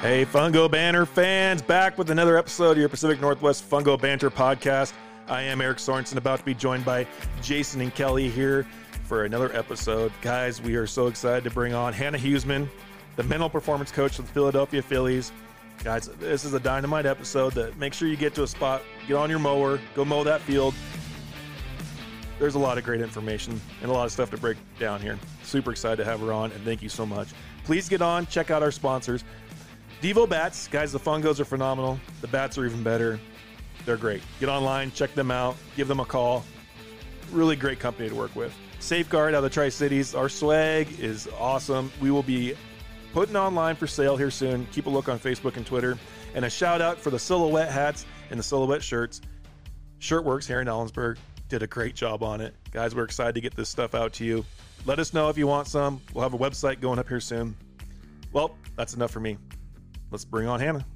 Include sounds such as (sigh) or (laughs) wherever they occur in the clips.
Hey, Fungo Banter fans, back with another episode of your Pacific Northwest Fungo Banter podcast. I am Eric Sorensen, about to be joined by Jason and Kelly here for another episode. Guys, we are so excited to bring on Hannah Huesman, the mental performance coach for the Philadelphia Phillies. Guys, this is a dynamite episode that make sure you get to a spot, get on your mower, go mow that field. There's a lot of great information and a lot of stuff to break down here. Super excited to have her on, and thank you so much. Please get on, check out our sponsors. Devo Bats, guys, the fungos are phenomenal. The bats are even better. They're great. Get online, check them out, give them a call. Really great company to work with. Safeguard out of the Tri Cities. Our swag is awesome. We will be putting online for sale here soon. Keep a look on Facebook and Twitter. And a shout out for the silhouette hats and the silhouette shirts. Shirtworks here in Ellensburg did a great job on it. Guys, we're excited to get this stuff out to you. Let us know if you want some. We'll have a website going up here soon. Well, that's enough for me let's bring on Hannah.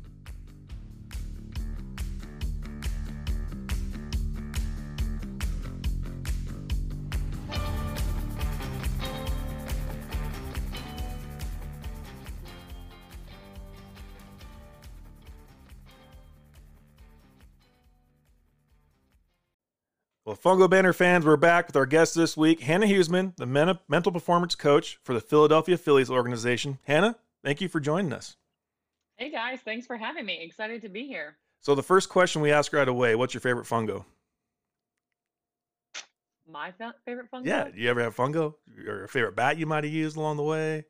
Well, Fungo Banter fans, we're back with our guest this week, Hannah Huesman, the mental performance coach for the Philadelphia Phillies organization. Hannah, thank you for joining us. Hey guys, thanks for having me. Excited to be here. So the first question we ask right away, what's your favorite fungo? My favorite fungo? Yeah, do you ever have fungo or a favorite bat you might have used along the way?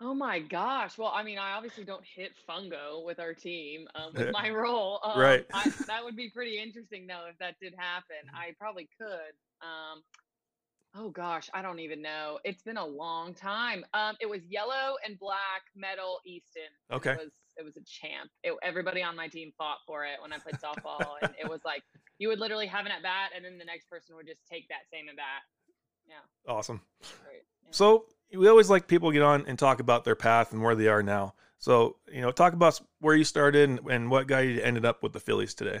Oh my gosh. Well, I mean, I obviously don't hit fungo with our team um, with (laughs) my role. Um, right. I, that would be (laughs) pretty interesting, though, if that did happen. Mm-hmm. I probably could. Um, Oh gosh, I don't even know. It's been a long time. Um, it was yellow and black metal Easton. Okay. It was it was a champ. It, everybody on my team fought for it when I played softball, and it was like (laughs) you would literally have an at bat, and then the next person would just take that same at bat. Yeah. Awesome. Yeah. So we always like people get on and talk about their path and where they are now. So you know, talk about where you started and, and what got you ended up with the Phillies today.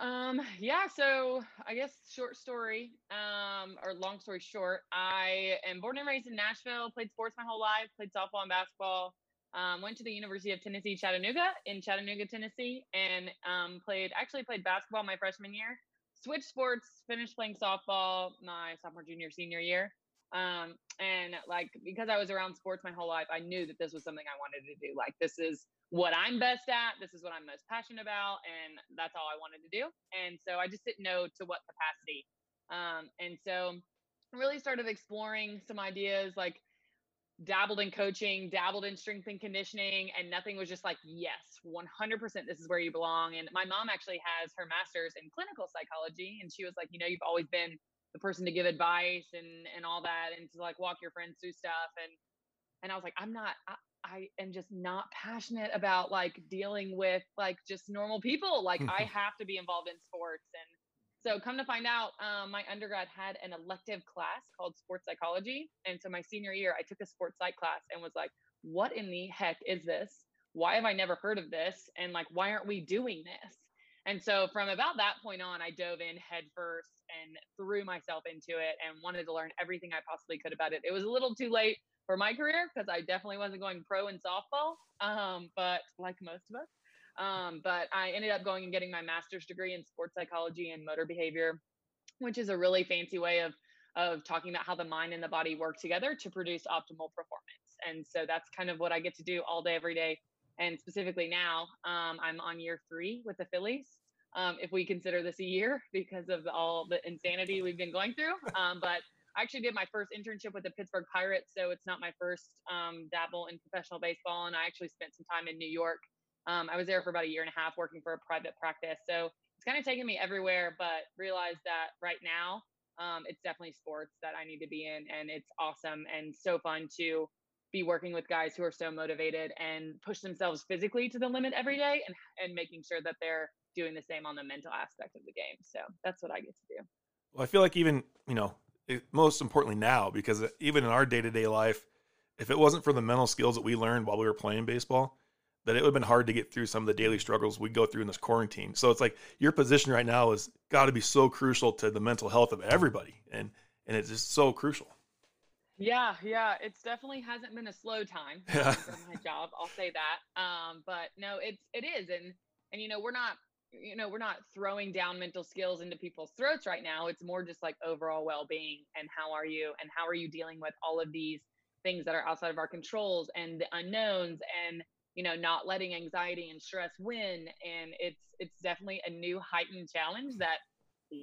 Um, yeah, so I guess short story, um, or long story short, I am born and raised in Nashville, played sports my whole life, played softball and basketball. Um, went to the University of Tennessee, Chattanooga in Chattanooga, Tennessee, and um, played actually played basketball my freshman year. Switched sports, finished playing softball my sophomore, junior, senior year. Um, and like because I was around sports my whole life, I knew that this was something I wanted to do. Like this is what I'm best at. This is what I'm most passionate about, and that's all I wanted to do. And so I just didn't know to what capacity. Um, and so really started exploring some ideas like dabbled in coaching, dabbled in strength and conditioning, and nothing was just like, yes, 100% this is where you belong. And my mom actually has her master's in clinical psychology. And she was like, you know, you've always been the person to give advice and, and all that, and to like walk your friends through stuff. And, and I was like, I'm not, I, I am just not passionate about like dealing with like just normal people. Like I (laughs) have to be involved in sports. And so come to find out, um, my undergrad had an elective class called sports psychology. And so my senior year, I took a sports psych class and was like, what in the heck is this? Why have I never heard of this? And like, why aren't we doing this? And so from about that point on, I dove in headfirst and threw myself into it and wanted to learn everything I possibly could about it. It was a little too late for my career because I definitely wasn't going pro in softball, um, but like most of us. Um, but I ended up going and getting my master's degree in sports psychology and motor behavior, which is a really fancy way of of talking about how the mind and the body work together to produce optimal performance. And so that's kind of what I get to do all day, every day. And specifically now, um, I'm on year three with the Phillies. Um, if we consider this a year (laughs) because of all the insanity we've been going through. (laughs) Um, but I actually did my first internship with the Pittsburgh Pirates, so it's not my first um, dabble in professional baseball. And I actually spent some time in New York. Um, I was there for about a year and a half working for a private practice. So it's kind of taken me everywhere, but realized that right now um, it's definitely sports that I need to be in. And it's awesome and so fun to be working with guys who are so motivated and push themselves physically to the limit every day and, and making sure that they're doing the same on the mental aspect of the game. So that's what I get to do. Well, I feel like even, you know, most importantly now because uh, even in our day-to-day life if it wasn't for the mental skills that we learned while we were playing baseball that it would have been hard to get through some of the daily struggles we go through in this quarantine so it's like your position right now is got to be so crucial to the mental health of everybody and and it's just so crucial Yeah, yeah, it's definitely hasn't been a slow time (laughs) um, for my job. I'll say that. Um, but no, it's it is, and and you know we're not you know we're not throwing down mental skills into people's throats right now. It's more just like overall well being and how are you and how are you dealing with all of these things that are outside of our controls and the unknowns and you know not letting anxiety and stress win and it's it's definitely a new heightened challenge that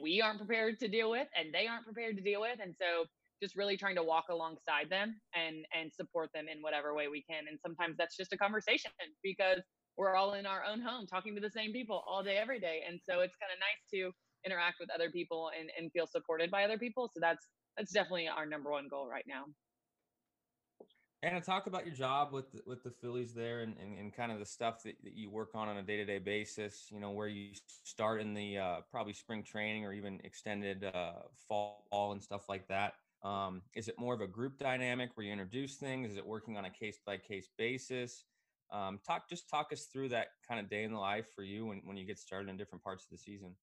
we aren't prepared to deal with and they aren't prepared to deal with and so just really trying to walk alongside them and and support them in whatever way we can and sometimes that's just a conversation because we're all in our own home talking to the same people all day every day and so it's kind of nice to interact with other people and, and feel supported by other people so that's that's definitely our number one goal right now Hannah, talk about your job with the, with the Phillies there and, and, and kind of the stuff that, that you work on on a day to day basis. You know, where you start in the uh, probably spring training or even extended uh, fall and stuff like that. Um, is it more of a group dynamic where you introduce things? Is it working on a case by case basis? Um, talk just talk us through that kind of day in the life for you when, when you get started in different parts of the season.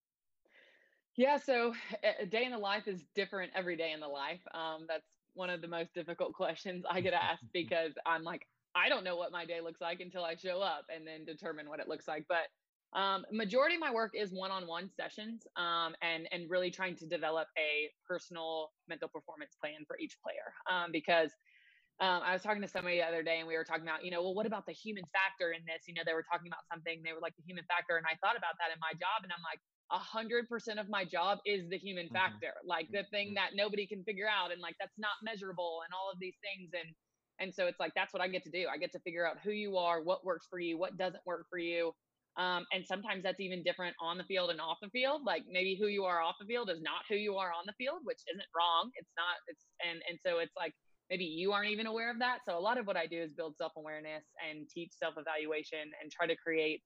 Yeah, so a day in the life is different every day in the life. Um, that's one of the most difficult (laughs) questions I get asked (laughs) because I'm like, I don't know what my day looks like until I show up and then determine what it looks like. But um, majority of my work is one-on-one sessions um, and and really trying to develop a personal mental performance plan for each player um, because um, I was talking to somebody the other day and we were talking about, you know, well, what about the human factor in this? You know, they were talking about something, they were like the human factor. And I thought about that in my job and I'm like, a hundred percent of my job is the human mm-hmm. factor, like the thing mm-hmm. that nobody can figure out, and like that's not measurable, and all of these things, and and so it's like that's what I get to do. I get to figure out who you are, what works for you, what doesn't work for you, um, and sometimes that's even different on the field and off the field. Like maybe who you are off the field is not who you are on the field, which isn't wrong. It's not. It's and and so it's like maybe you aren't even aware of that. So a lot of what I do is build self awareness and teach self evaluation and try to create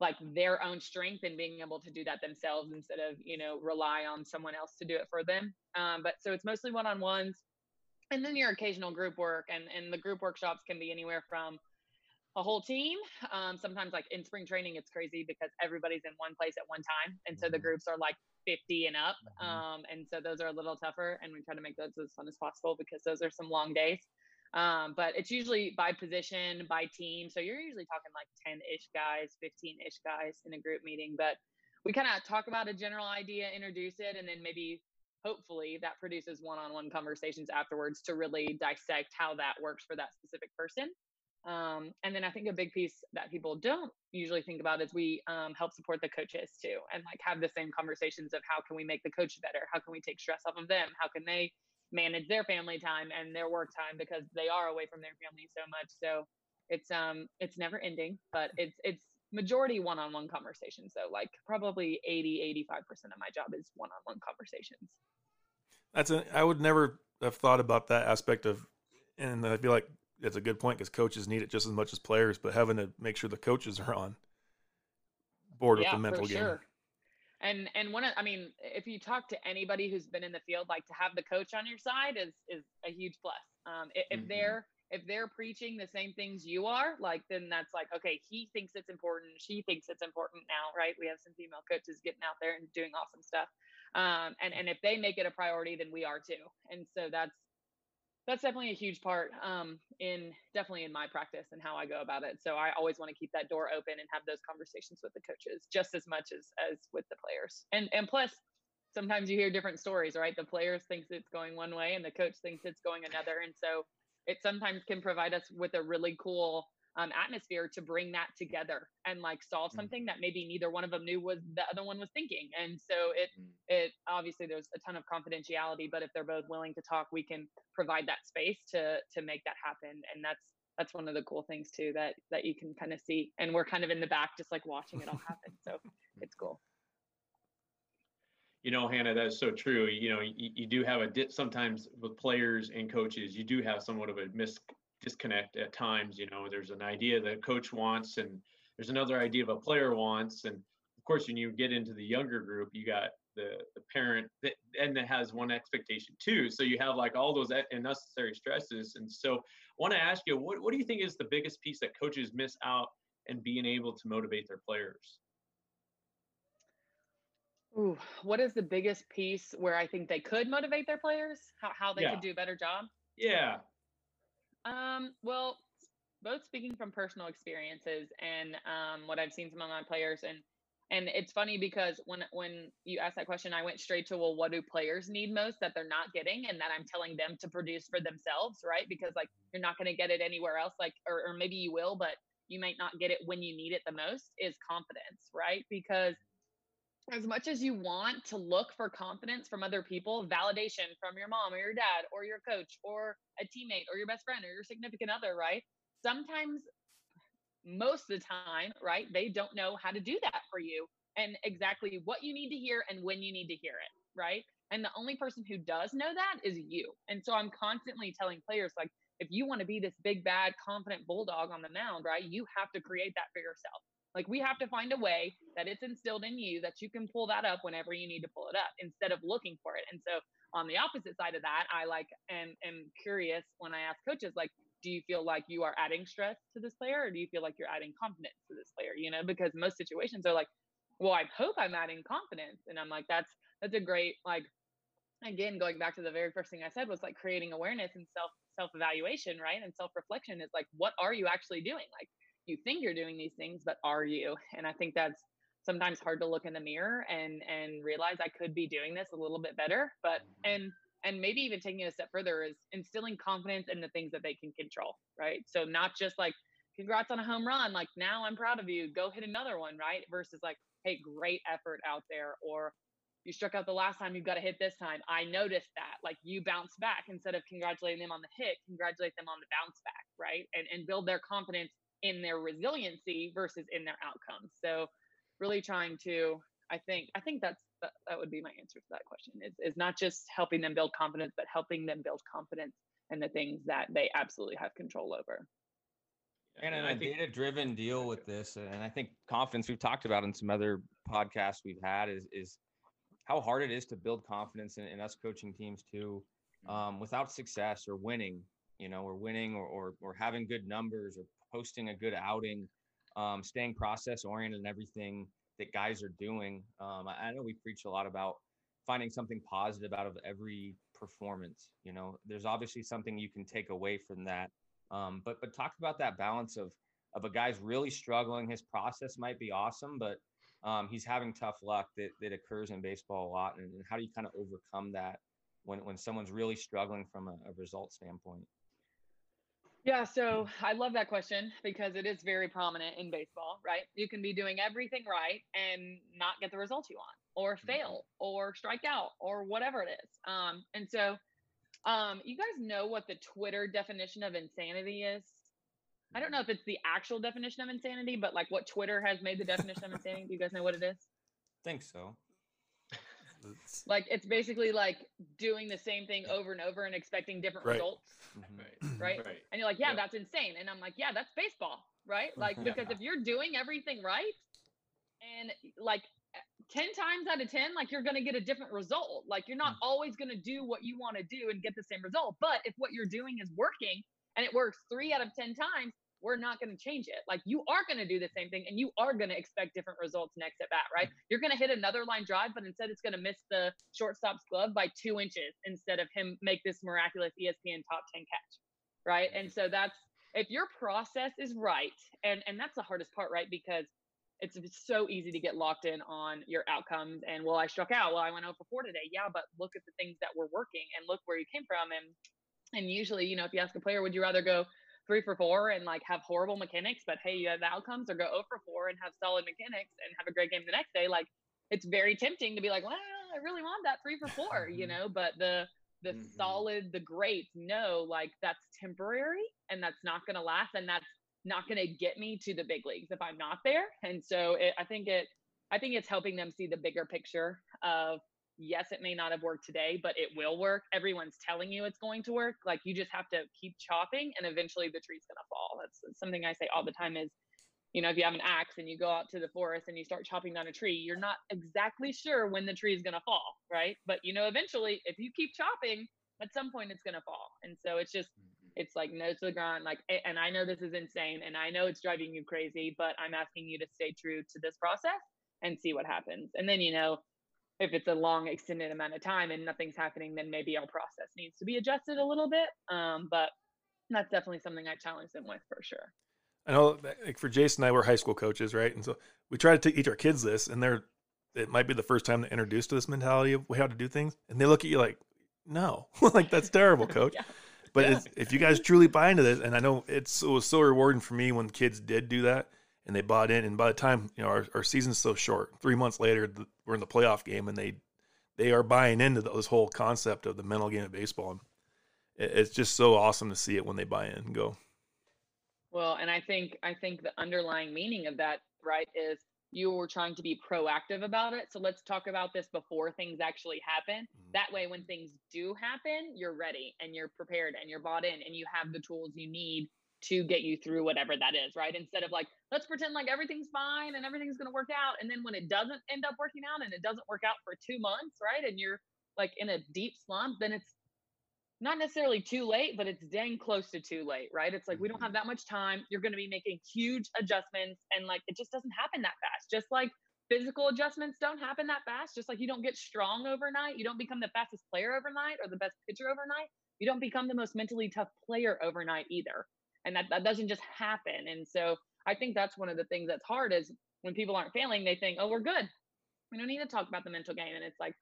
like their own strength and being able to do that themselves instead of you know rely on someone else to do it for them um, but so it's mostly one-on-ones and then your occasional group work and and the group workshops can be anywhere from a whole team um, sometimes like in spring training it's crazy because everybody's in one place at one time and so the mm-hmm. groups are like 50 and up mm-hmm. um, and so those are a little tougher and we try to make those as fun as possible because those are some long days um, but it's usually by position, by team. So you're usually talking like 10 ish guys, 15 ish guys in a group meeting. But we kind of talk about a general idea, introduce it, and then maybe hopefully that produces one on one conversations afterwards to really dissect how that works for that specific person. Um, and then I think a big piece that people don't usually think about is we um, help support the coaches too, and like have the same conversations of how can we make the coach better? How can we take stress off of them? How can they manage their family time and their work time because they are away from their family so much. So it's um it's never ending, but it's it's majority one-on-one conversations. So like probably 80 85% of my job is one-on-one conversations. That's a, I would never have thought about that aspect of and I feel like it's a good point because coaches need it just as much as players, but having to make sure the coaches are on board yeah, with the mental game. Sure. And and one of I mean, if you talk to anybody who's been in the field, like to have the coach on your side is is a huge plus. Um, if, mm-hmm. they're if they're preaching the same things you are, like then that's like okay, he thinks it's important, she thinks it's important now, right? We have some female coaches getting out there and doing awesome stuff. Um, and and if they make it a priority, then we are too. And so that's that's definitely a huge part um, in definitely in my practice and how I go about it. So I always want to keep that door open and have those conversations with the coaches just as much as as with the players. And and plus, sometimes you hear different stories, right? The players thinks it's going one way and the coach thinks it's going another, and so it sometimes can provide us with a really cool um, atmosphere to bring that together and like solve mm. something that maybe neither one of them knew was the other one was thinking. And so it mm. it obviously there's a ton of confidentiality but if they're both willing to talk we can provide that space to to make that happen. And that's that's one of the cool things too that that you can kind of see. And we're kind of in the back just like watching it all happen. So (laughs) it's cool. You know hannah that's so true. You know you, you do have a sometimes with players and coaches you do have somewhat of a mis disconnect at times. You know, there's an idea that coach wants, and there's another idea of a player wants, and of course, when you get into the younger group, you got the the parent that and that has one expectation too. So you have like all those unnecessary stresses. And so, I want to ask you, what what do you think is the biggest piece that coaches miss out and being able to motivate their players? Ooh, what is the biggest piece where I think they could motivate their players? How how they yeah. could do a better job? Yeah. Um, well, both speaking from personal experiences and um, what I've seen from my players, and and it's funny because when when you asked that question, I went straight to well, what do players need most that they're not getting, and that I'm telling them to produce for themselves, right? Because like you're not going to get it anywhere else, like or, or maybe you will, but you might not get it when you need it the most. Is confidence, right? Because as much as you want to look for confidence from other people, validation from your mom or your dad or your coach or a teammate or your best friend or your significant other, right? Sometimes, most of the time, right, they don't know how to do that for you and exactly what you need to hear and when you need to hear it, right? And the only person who does know that is you. And so I'm constantly telling players, like, if you want to be this big, bad, confident bulldog on the mound, right, you have to create that for yourself. Like we have to find a way that it's instilled in you that you can pull that up whenever you need to pull it up instead of looking for it. And so on the opposite side of that, I like and am curious when I ask coaches like, do you feel like you are adding stress to this player or do you feel like you're adding confidence to this player? You know, because most situations are like, well, I hope I'm adding confidence. And I'm like, that's that's a great like again, going back to the very first thing I said was like creating awareness and self self evaluation, right? And self reflection is like, what are you actually doing? Like you think you're doing these things, but are you? And I think that's sometimes hard to look in the mirror and and realize I could be doing this a little bit better. But mm-hmm. and and maybe even taking it a step further is instilling confidence in the things that they can control, right? So not just like congrats on a home run, like now I'm proud of you, go hit another one, right? Versus like, hey, great effort out there, or you struck out the last time, you've got to hit this time. I noticed that. Like you bounce back instead of congratulating them on the hit, congratulate them on the bounce back, right? And and build their confidence in their resiliency versus in their outcomes. So really trying to, I think, I think that's that, that would be my answer to that question is, is not just helping them build confidence, but helping them build confidence in the things that they absolutely have control over. And in a data driven deal with this, and I think confidence we've talked about in some other podcasts we've had is is how hard it is to build confidence in, in us coaching teams too, mm-hmm. um, without success or winning, you know, or winning or, or or having good numbers or posting a good outing, um, staying process oriented in everything that guys are doing. Um, I, I know we preach a lot about finding something positive out of every performance. You know, there's obviously something you can take away from that. Um, but but talk about that balance of of a guy's really struggling. His process might be awesome, but um, he's having tough luck that that occurs in baseball a lot. And, and how do you kind of overcome that when when someone's really struggling from a, a result standpoint? Yeah, so I love that question because it is very prominent in baseball, right? You can be doing everything right and not get the results you want, or mm-hmm. fail, or strike out, or whatever it is. Um, and so, um, you guys know what the Twitter definition of insanity is? I don't know if it's the actual definition of insanity, but like what Twitter has made the definition of insanity. Do you guys know what it is? (laughs) Think so. Like it's basically like doing the same thing over and over and expecting different right. results mm-hmm. right. (clears throat) right. right and you're like yeah yep. that's insane and i'm like yeah that's baseball right like because if you're doing everything right and like 10 times out of 10 like you're going to get a different result like you're not mm. always going to do what you want to do and get the same result but if what you're doing is working and it works 3 out of 10 times we're not going to change it. Like you are going to do the same thing and you are going to expect different results next at bat, right? Mm-hmm. You're going to hit another line drive, but instead it's going to miss the shortstop's glove by two inches instead of him make this miraculous ESPN top 10 catch, right? And so that's if your process is right, and and that's the hardest part, right? Because it's, so easy to get locked in on your outcomes and well, I struck out. Well, I went 0 for 4 today. Yeah, but look at the things that were working and look where you came from. And and usually, you know, if you ask a player, would you rather go three for four and like have horrible mechanics, but hey, you have the outcomes, or go 0 for four and have solid mechanics and have a great game the next day. Like it's very tempting to be like, well, I really want that three for four, you know, but the the mm-hmm. solid, the greats know like that's temporary and that's not going to last and that's not going to get me to the big leagues if I'm not there. And so it, I think it, I think it's helping them see the bigger picture of yes, it may not have worked today, but it will work. Everyone's telling you it's going to work. Like you just have to keep chopping and eventually the tree's going to fall. That's, that's something I say all the time is, you know, if you have an axe and you go out to the forest and you start chopping down a tree, you're not exactly sure when the tree is going to fall, right? But you know, eventually if you keep chopping, at some point it's going to fall. And so it's just, mm-hmm. it's like nose to the ground, like, and I know this is insane and I know it's driving you crazy, but I'm asking you to stay true to this process and see what happens. And then, you know, if it's a long extended amount of time and nothing's happening, then maybe our process needs to be adjusted a little bit. Um, but that's definitely something I challenge them with for sure. I know, like for Jason and I, we're high school coaches, right? And so we try to teach our kids this, and they're it might be the first time they're introduced to this mentality of how to do things, and they look at you like, "No, (laughs) like that's terrible, (laughs) coach." yeah. But yeah. if you guys truly buy into this, and I know it's it was so rewarding for me when kids did do that and they bought in, and by the time you know our, our season's so short, three months later the, we're in the playoff game, and they they are buying into this whole concept of the mental game of baseball. And it's just so awesome to see it when they buy in and go. Well, and I think I think the underlying meaning of that, right, is you were trying to be proactive about it. So let's talk about this before things actually happen. Mm-hmm. That way, when things do happen, you're ready and you're prepared and you're bought in and you have the tools you need to get you through whatever that is, right? Instead of like, let's pretend like everything's fine and everything's going to work out. And then when it doesn't end up working out and it doesn't work out for two months, right? And you're like in a deep slump, then it's not necessarily too late, but it's dang close to too late, right? It's like we don't mm-hmm. have that much time. You're going to be making huge adjustments, and like it just doesn't happen that fast. Just like physical adjustments don't happen that fast. Just like you don't get strong overnight, you don't become the fastest player overnight or the best pitcher overnight. You don't become the most mentally tough player overnight either, and that that doesn't just happen. And so I think that's one of the things that's hard is when people aren't failing, they think, oh, we're good. We don't need to talk about the mental game, and it's like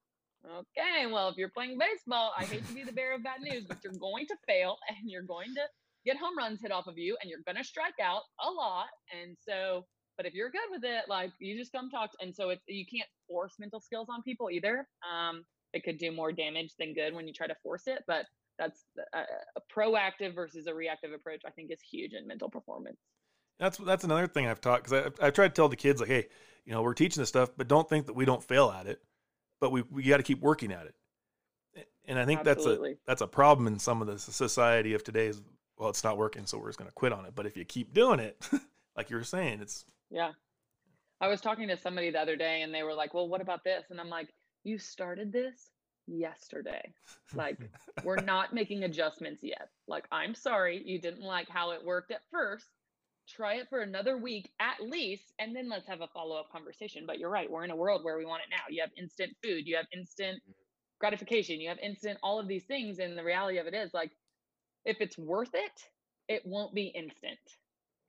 Okay, well, if you're playing baseball, I hate to be the bearer of bad news, but you're going to fail (laughs) and you're going to get home runs hit off of you and you're going to strike out a lot. And so, but if you're good with it, like you just come talk. To, and so it's, you can't force mental skills on people either. Um, it could do more damage than good when you try to force it, but that's a, a proactive versus a reactive approach. I think is huge in mental performance. That's that's another thing I've taught because I I try to tell the kids like, hey, you know, we're teaching this stuff, but don't think that we don't fail at it but we we got to keep working at it. And I think Absolutely. that's a that's a problem in some of the society of today's. Well, it's not working, so we're just going to quit on it. But if you keep doing it, (laughs) like you were saying, it's yeah. I was talking to somebody the other day, and they were like, "Well, what about this?" And I'm like, "You started this yesterday. Like, we're not making adjustments yet. Like, I'm sorry you didn't like how it worked at first, try it for another week at least and then let's have a follow-up conversation. But you're right we're in a world where we want it now. You have instant food you have instant gratification you have instant all of these things and the reality of it is like if it's worth it it won't be instant.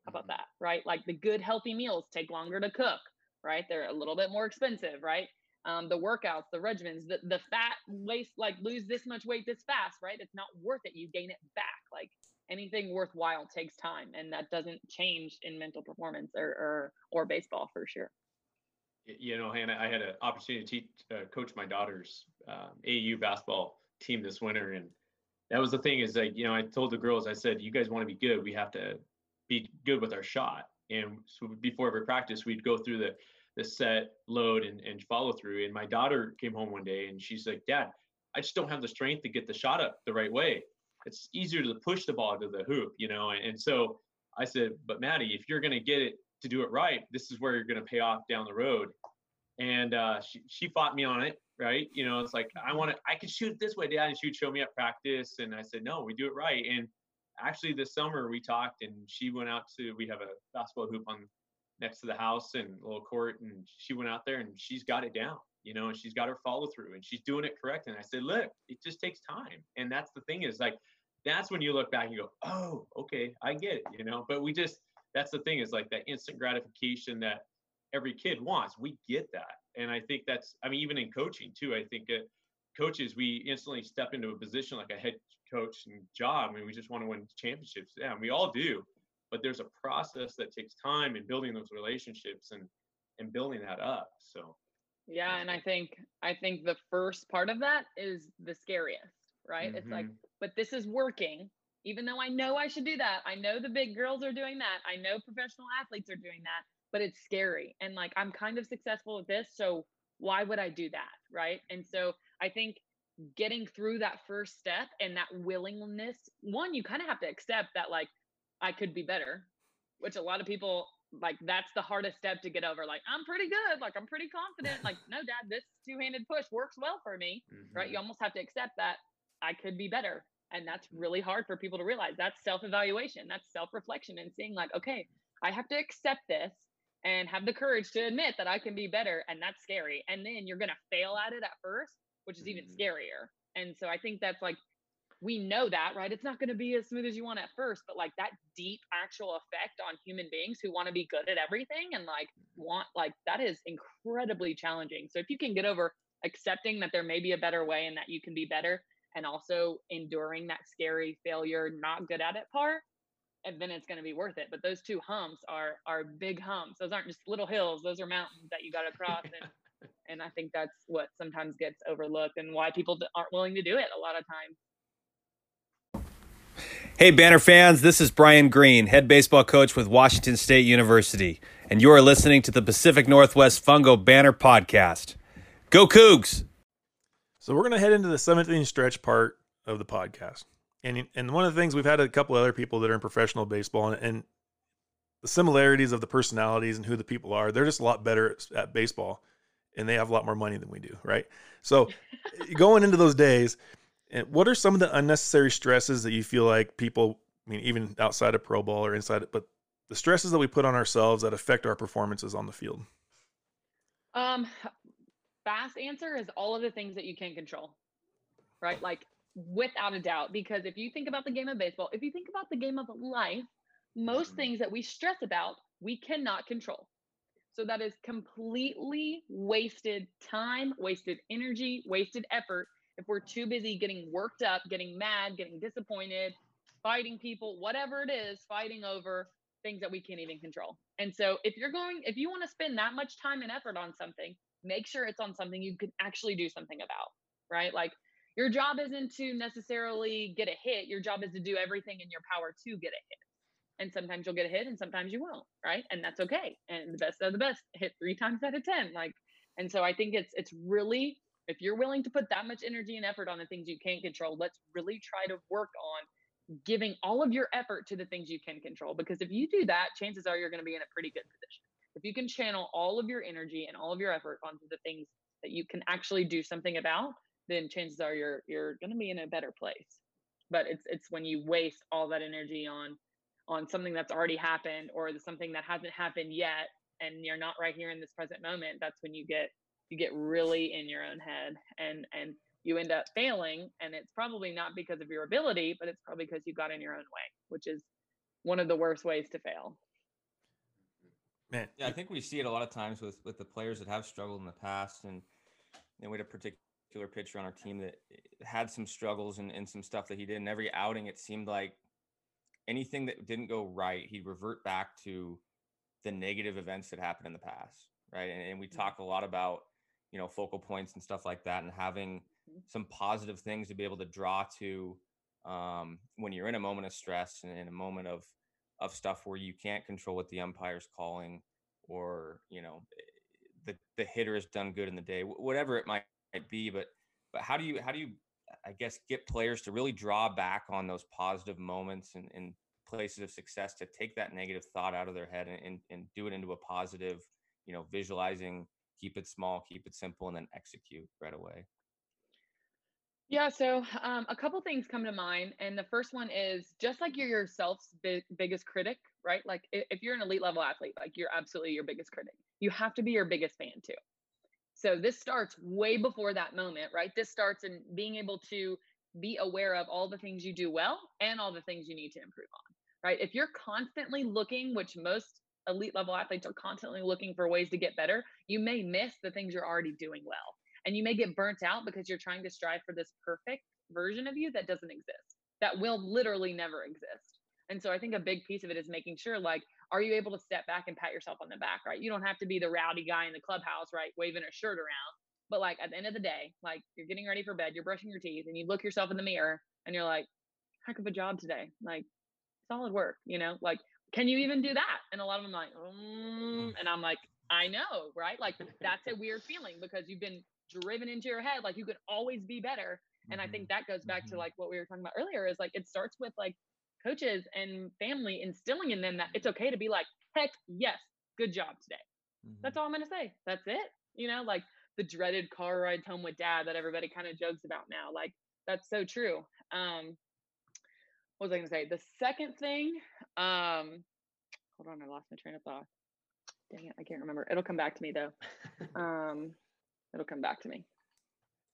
How about mm-hmm. that right? Like the good healthy meals take longer to cook right? They're a little bit more expensive right um, the workouts the regimens the, the fat waste like lose this much weight this fast right? It's not worth it. You gain it back. Like anything worthwhile takes time and that doesn't change in mental performance or or, or baseball for sure. You know hannah i had an opportunity to teach, uh, coach my daughter's um, au basketball team this winter and that was the thing is like you know i told the girls i said you guys want to be good. We have to be good with our shot. And so before every practice we'd go through the the set load and, and follow through and my daughter came home one day and she's like dad i just don't have the strength to get the shot up the right way it's easier to push the ball to the hoop, you know. And, and so I said, but Maddie, if you're going to get it to do it right, this is where you're going to pay off down the road. And uh, she she fought me on it, right? You know, it's like I want to, I could shoot this way, Dad, and she would show me at practice, and I said, no, we do it right. And actually, this summer we talked, and she went out to we have a basketball hoop on next to the house and little court, and she went out there and she's got it down you know, and she's got her follow through and she's doing it correct. And I said, look, it just takes time. And that's the thing is like, that's when you look back and you go, oh, okay, I get it, you know. But we just, that's the thing is like that instant gratification that every kid wants. We get that. And I think that's, I mean, even in coaching too, I think that coaches, we instantly step into a position like a head coach and job. I mean, we just want to win championships. Yeah, we all do. But there's a process that takes time in building those relationships and and building that up. So yeah, and I think I think the first part of that is the scariest, right? Mm-hmm. It's like, mm-hmm. but this is working. Even though I know I should do that, I know the big girls are doing that. I know professional athletes are doing that, but it's scary. And like I'm kind of successful with this, so why would I do that, right? And so I think getting through that first step and that willingness, one, you kind of have to accept that like I could be better, which a lot of people like that's the hardest step to get over like i'm pretty good like i'm pretty confident like no dad this two-handed push works well for me mm-hmm. right you mm-hmm. almost have to accept that i could be better and that's really hard for people to realize that's self-evaluation that's self-reflection and seeing like okay i have to accept this and have the courage to admit that I can be better. And that's scary. And then you're going to fail at it at first, which is even Mhm. scarier. And so I think that's like, we know that, right? It's not going to be as smooth as you want at first, but like that deep actual effect on human beings who want to be good at everything and like want, like that is incredibly challenging. So if you can get over accepting that there may be a better way and that you can be better, and also enduring that scary failure, not good at it part, and then it's going to be worth it. But those two humps are are big humps. Those aren't just little hills; those are mountains that you got to cross. And (laughs) and I think that's what sometimes gets overlooked and why people aren't willing to do it a lot of times. Hey, Banter fans, this is Brian Green, head baseball coach with Washington State University, and you are listening to the Pacific Northwest Fungo Banter Podcast. Go Cougs! So we're going to head into the seventh stretch part of the podcast. And and one of the things we've had a couple other people that are in professional baseball and, and the similarities of the personalities and who the people are, they're just a lot better at, at baseball and they have a lot more money than we do, right? So (laughs) going into those days, and what are some of the unnecessary stresses that you feel like people, I mean, even outside of pro ball or inside it, but the stresses that we put on ourselves that affect our performances on the field? Um, fast answer is all of the things that you can't control, right? Like without a doubt, because if you think about the game of baseball, if you think about the game of life, most Mhm. things that we stress about, we cannot control. So that is completely wasted time, wasted energy, wasted effort if we're too busy getting worked up, getting mad, getting disappointed, fighting people, whatever it is, fighting over things that we can't even control. And so if you're going, if you want to spend that much time and effort on something, make sure it's on something you can actually do something about, right? Like your job isn't to necessarily get a hit. Your job is to do everything in your power to get a hit. And sometimes you'll get a hit and sometimes you won't, right? And that's okay. And the best of the best hit three times out of 10. Like, and so I think it's it's really if you're willing to put that much energy and effort on the things you can't control, let's really try to work on giving all of your effort to the things you can control. Because if you do that, chances are you're going to be in a pretty good position. If you can channel all of your energy and all of your effort onto the things that you can actually do something about, then chances are you're you're going to be in a better place. But it's it's when you waste all that energy on on something that's already happened or something that hasn't happened yet and you're not right here in this present moment that's when you get you get really in your own head and and you end up failing and it's probably not because of your ability but it's probably because you got in your own way which is one of the worst ways to fail Man, Yeah, I think we see it a lot of times with with the players that have struggled in the past, and you know, we had a particular pitcher on our team that eh, had some struggles and, and some stuff that he did. And every outing, it seemed like anything that didn't go right, he'd revert back to the negative events that happened in the past, right? And, and we talk a lot about you know focal points and stuff like that, and having some positive things to be able to draw to um, when you're in a moment of stress and in a moment of of stuff where you can't control what the umpire's calling or you know the the hitter has done good in the day whatever it might, might be but but how do you how do you i guess get players to really draw back on those positive moments and, and places of success to take that negative thought out of their head and, and, and do it into a positive you know visualizing keep it small keep it simple and then execute right away Yeah, so um, a couple things come to mind, and the first one is just like you're yourself's big, biggest critic, right? Like if you're an elite level athlete, like you're absolutely your biggest critic. You have to be your biggest fan too. So this starts way before that moment, right? This starts in being able to be aware of all the things you do well and all the things you need to improve on, right? If you're constantly looking, which most elite level athletes are constantly looking for ways to get better, you may miss the things you're already doing well. And you may get burnt out because you're trying to strive for this perfect version of you that doesn't exist that will literally never exist. And so i think a big piece of it is making sure like are you able to step back and pat yourself on the back right? You don't have to be the rowdy guy in the clubhouse right waving a shirt around. But like at the end of the day like you're getting ready for bed you're brushing your teeth and you look yourself in the mirror and you're like heck of a job today. Like solid work you know? Like can you even do that? And a lot of them are like mm, and i'm like i know right? Like that's a weird feeling because you've been driven into your head like you could always be better. And i think that goes back to Mhm. like what we were talking about earlier is like it starts with like coaches and family instilling in them that it's okay to be like heck yes good job today. That's all i'm to say. That's it you know? Like the dreaded car rides home with dad that everybody kind of jokes about now. Like that's so true. Um what was i going to say the second thing um hold on i lost my train of thought dang it, I can't remember. It'll come back to me though. (laughs) Um, it'll come back to me.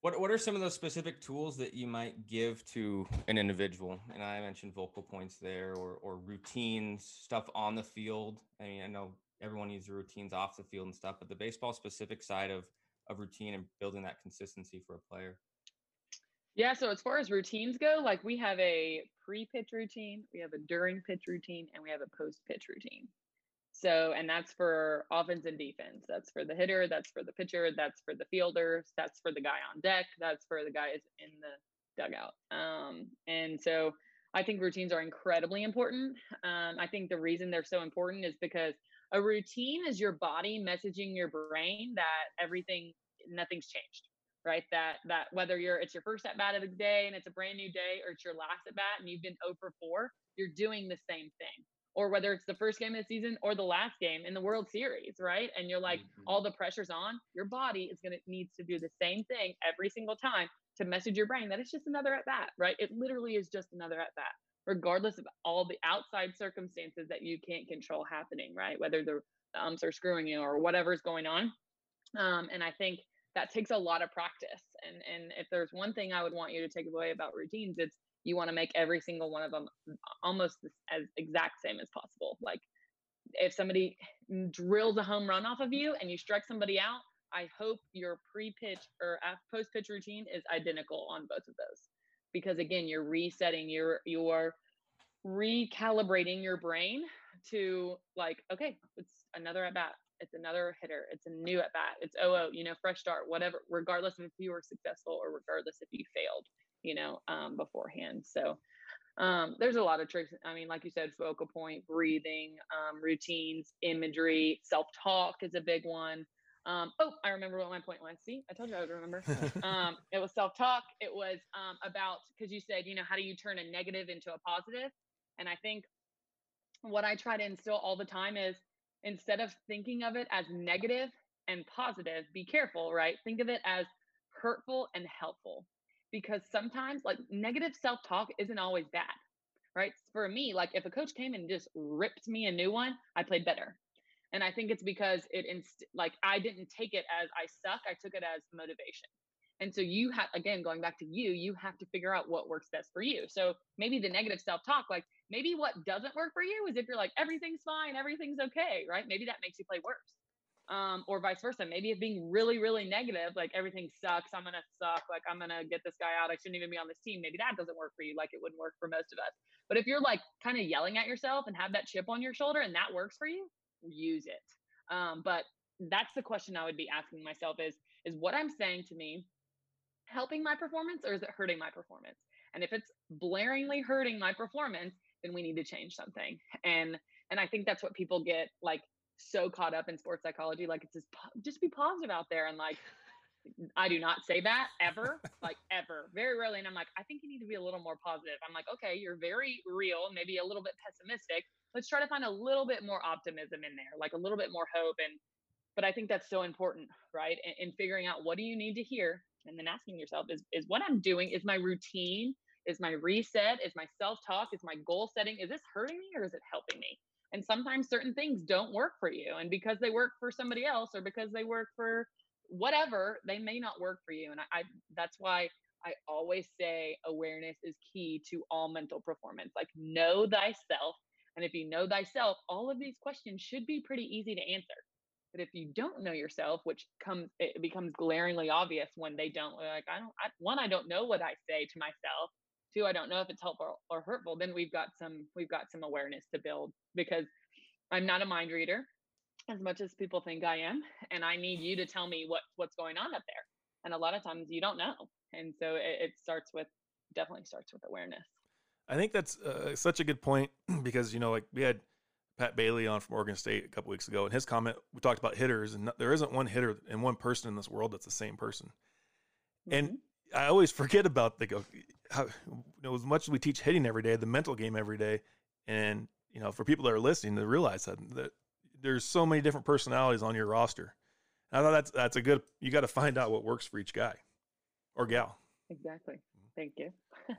What What are some of those specific tools that you might give to an individual? And I mentioned focal points there, or or routines, stuff on the field. I mean, I know everyone needs routines off the field and stuff, but the baseball specific side of of routine and building that consistency for a player. Yeah, so as far as routines go, like we have a pre-pitch routine, we have a during pitch routine, and we have a post-pitch routine. So, and that's for offense and defense. That's for the hitter, that's for the pitcher, that's for the fielders, that's for the guy on deck, that's for the guys in the dugout. Um, and so I think routines are incredibly important. Um, I think the reason they're so important is because a routine is your body messaging your brain that everything, nothing's changed right? That that whether you're it's your first at bat of the day and it's a brand new day, or it's your last at bat and you've been 0 for 4, you're doing the same thing. Or whether it's the first game of the season or the last game in the World Series, right? And you're like, mm-hmm. all the pressure's on, your body is gonna needs to do the same thing every single time to message your brain that it's just another at bat, right? It literally is just another at bat, regardless of all the outside circumstances that you can't control happening, right? Whether the umps are screwing you or whatever's going on. Um, and I think that takes a lot of practice. And and if there's one thing I would want you to take away about routines, it's you want to make every single one of them almost as exact same as possible. Like if somebody drills a home run off of you and you strike somebody out, I hope your pre-pitch or uh, post-pitch routine is identical on both of those. Because again, you're resetting your your recalibrating your brain to like, okay, it's another at bat it's another hitter, it's a new at bat, it's oh, you know, fresh start, whatever, regardless of if you were successful or regardless if you failed, you know, um, beforehand. So um, there's a lot of tricks. I mean, like you said, focal point, breathing, um, routines, imagery, self talk is a big one. Um, oh, I remember what my point was. See, I told you I would remember. (laughs) um, it was self talk. It was um, about because you said, you know, how do you turn a negative into a positive? And I think what I try to instill all the time is instead of thinking of it as negative and positive, be careful, right? Think of it as hurtful and helpful because sometimes like negative self talk isn't always bad, right? For me, like if a coach came and just ripped me a new one, I played better. And I think it's because it inst- like I didn't take it as I suck, I took it as motivation. And so you have again going back to you, you have to figure out what works best for you. So maybe the negative self-talk, like maybe what doesn't work for you is if you're like everything's fine, everything's okay, right? Maybe that makes you play worse. Um, or vice versa. Maybe if being really, really negative, like everything sucks, I'm gonna suck, like I'm gonna get this guy out, I shouldn't even be on this team. Maybe that doesn't work for you, like it wouldn't work for most of us. But if you're like kind of yelling at yourself and have that chip on your shoulder and that works for you, use it. Um, but that's the question I would be asking myself is is what I'm saying to me helping my performance or is it hurting my performance? And if it's blaringly hurting my performance, then we need to change something. And and I think that's what people get like so caught up in sports psychology. Like it's just just be positive out there and like I do not say that ever, like (laughs) ever, very rarely. And I'm like, I think you need to be a little more positive. I'm like, okay, you're very real, maybe a little bit pessimistic. Let's try to find a little bit more optimism in there, like a little bit more hope. And, but I think that's so important, right? In, in figuring out what do you need to hear and then asking yourself is is what i'm doing is my routine is my reset is my self-talk is my goal setting is this hurting me or is it helping me and sometimes certain things don't work for you and because they work for somebody else or because they work for whatever they may not work for you and I, I that's why i always say awareness is key to all mental performance like know thyself and if you know thyself all of these questions should be pretty easy to answer but if you don't know yourself, which comes, it becomes glaringly obvious when they don't like, I don't, I, one, I don't know what I say to myself. Two, I don't know if it's helpful or hurtful. Then we've got some, we've got some awareness to build because I'm not a mind reader as much as people think I am. And I need you to tell me what, what's going on up there. And a lot of times you don't know. And so it, it starts with, definitely starts with awareness. I think that's uh, such a good point (clears throat) because, you know, like we had, Pat Bailey on from Oregon State a couple weeks ago, and his comment we talked about hitters, and there isn't one hitter and one person in this world that's the same person. Mm-hmm. And I always forget about the how you know as much as we teach hitting every day, the mental game every day, and you know for people that are listening to realize that that there's so many different personalities on your roster. And I thought that's that's a good. You got to find out what works for each guy or gal. Exactly. Mm-hmm. Thank you. (laughs)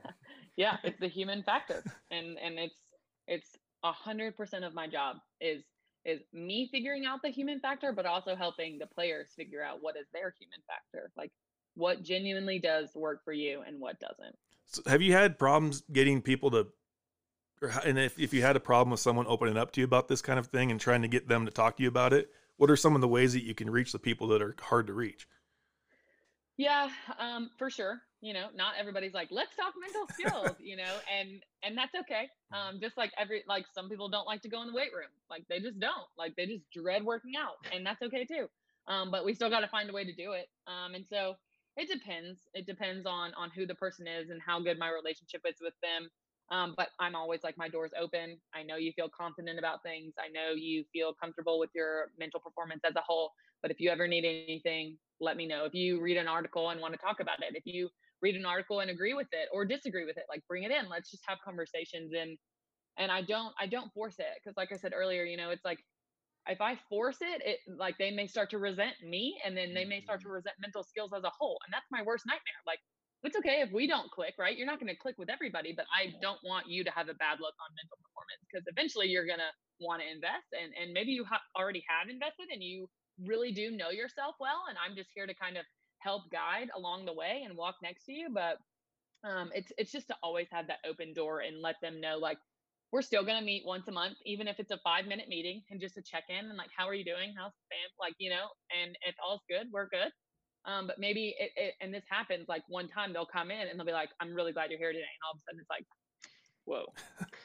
yeah, it's the human factor, and and it's it's a hundred percent of my job is is me figuring out the human factor, but also helping the players figure out what is their human factor. Like what genuinely does work for you and what doesn't. So have you had problems getting people to, or, and if, if you had a problem with someone opening up to you about this kind of thing and trying to get them to talk to you about it, what are some of the ways that you can reach the people that are hard to reach? Yeah, um, for sure. You know, not everybody's like, let's talk mental skills, you know, and and that's okay. Um, just like every like some people don't like to go in the weight room. Like they just don't. Like they just dread working out. And that's okay too. Um, but we still gotta find a way to do it. Um, and so it depends. It depends on on who the person is and how good my relationship is with them. Um, but I'm always like my door's open. I know you feel confident about things. I know you feel comfortable with your mental performance as a whole. But if you ever need anything, let me know. If you read an article and want to talk about it, if you read an article and agree with it or disagree with it, like bring it in. Let's just have conversations and and I don't I don't force it because like I said earlier, you know, it's like if I force it, it like they may start to resent me and then they may start to mm-hmm. resent mental skills as a whole. And that's my worst nightmare. Like it's okay if we don't click, right? You're not going to click with everybody, but I don't want you to have a bad look on mental performance because eventually you're going to want to invest and and maybe you ha- already have invested and you really do know yourself well and I'm just here to kind of help guide along the way and walk next to you, but um it's it's just to always have that open door and let them know like we're still going to meet once a month even if it's a 5 minute meeting and just a check in and like how are you doing? How's the fam? Like, you know, and if all's good, we're good. Um, but maybe it, it, and this happens like one time they'll come in and they'll be like, I'm really glad you're here today. And all of a sudden it's like, whoa,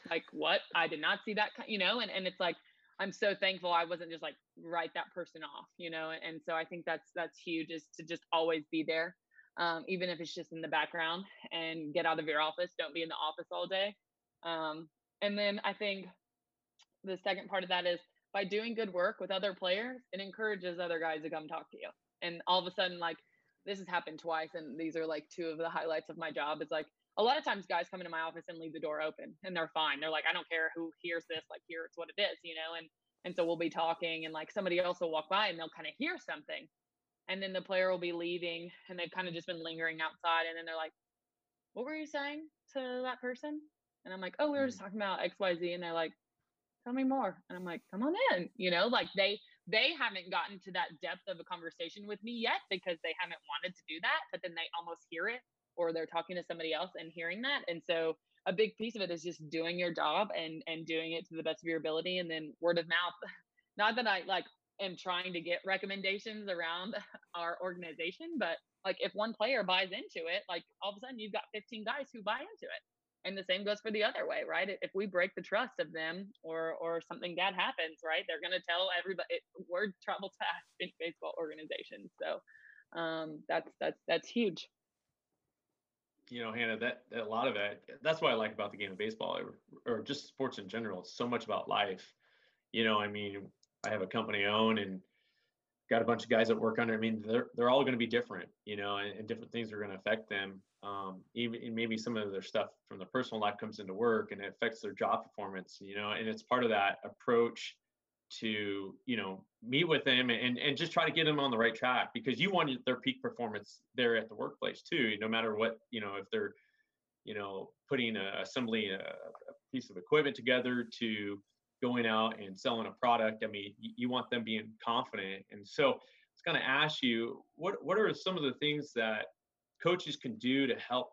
(laughs) like what? I did not see that, you know, and, and it's like, I'm so thankful I wasn't just like write that person off, you know, and, and so I think that's, that's huge is to just always be there. Um, even if it's just in the background and get out of your office, don't be in the office all day. Um, and then I think the second part of that is by doing good work with other players, it encourages other guys to come talk to you. And all of a sudden like this has happened twice and these are like two of the highlights of my job. It's like a lot of times guys come into my office and leave the door open and they're fine. They're like i don't care who hears this like here it's what it is you know? And and so we'll be talking and like somebody else will walk by and they'll kind of hear something. And then the player will be leaving and they've kind of just been lingering outside and then they're like what were you saying to that person and i'm like oh we were just mm. talking about xyz and they're like tell me more and i'm like come on in you know like they they haven't gotten to that depth of a conversation with me yet because they haven't wanted to do that but then they almost hear it or they're talking to somebody else and hearing that and so a big piece of it is just doing your job and and doing it to the best of your ability and then word of mouth (laughs) not that i like am trying to get recommendations around (laughs) our organization but like if one player buys into it like all of a sudden you've got 15 guys who buy into it and the same goes for the other way right? If we break the trust of them or or something bad happens right they're going to tell everybody it, word travels (laughs) fast in baseball organizations so um that's that's that's huge. You know hannah that, that, a lot of that that's what i like about the game of baseball or, or just sports in general. It's so much about life. You know i mean i have a company I own and got a bunch of guys that work under i mean they're, they're all going to be different you know and, and different things are going to affect them. Um, even maybe some of their stuff from the personal life comes into work and it affects their job performance you know and it's part of that approach to you know meet with them and and just try to get them on the right track because you want their peak performance there at the workplace too no matter what you know if they're you know putting a assembling a, a piece of equipment together to going out and selling a product i mean you, you want them being confident and so it's going to ask you what what are some of the things that coaches can do to help,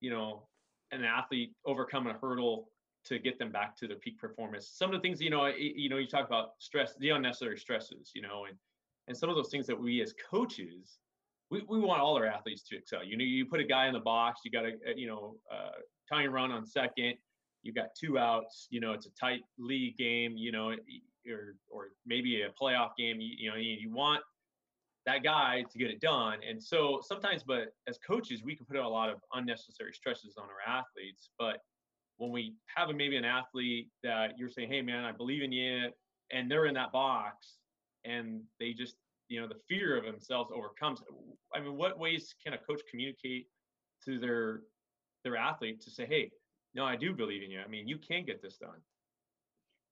you know, an athlete overcome a hurdle to get them back to their peak performance. Some of the things, you know, you know, you talk about stress, the unnecessary stresses, you know, and and some of those things that we as coaches, we, we want all our athletes to excel. You know, you put a guy in the box, you got a, you know, uh, tying run on second, you got two outs, you know, it's a tight league game, you know, or or maybe a playoff game. You, you know, you, you want that guy to get it done. And so sometimes, but as coaches, we can put a lot of unnecessary stresses on our athletes. But when we have a, maybe an athlete that you're saying, hey, man, I believe in you, and they're in that box and they just, you know, the fear of themselves overcomes. I mean, what ways can a coach communicate to their their athlete to say, hey, no, I do believe in you. I mean, you can get this done.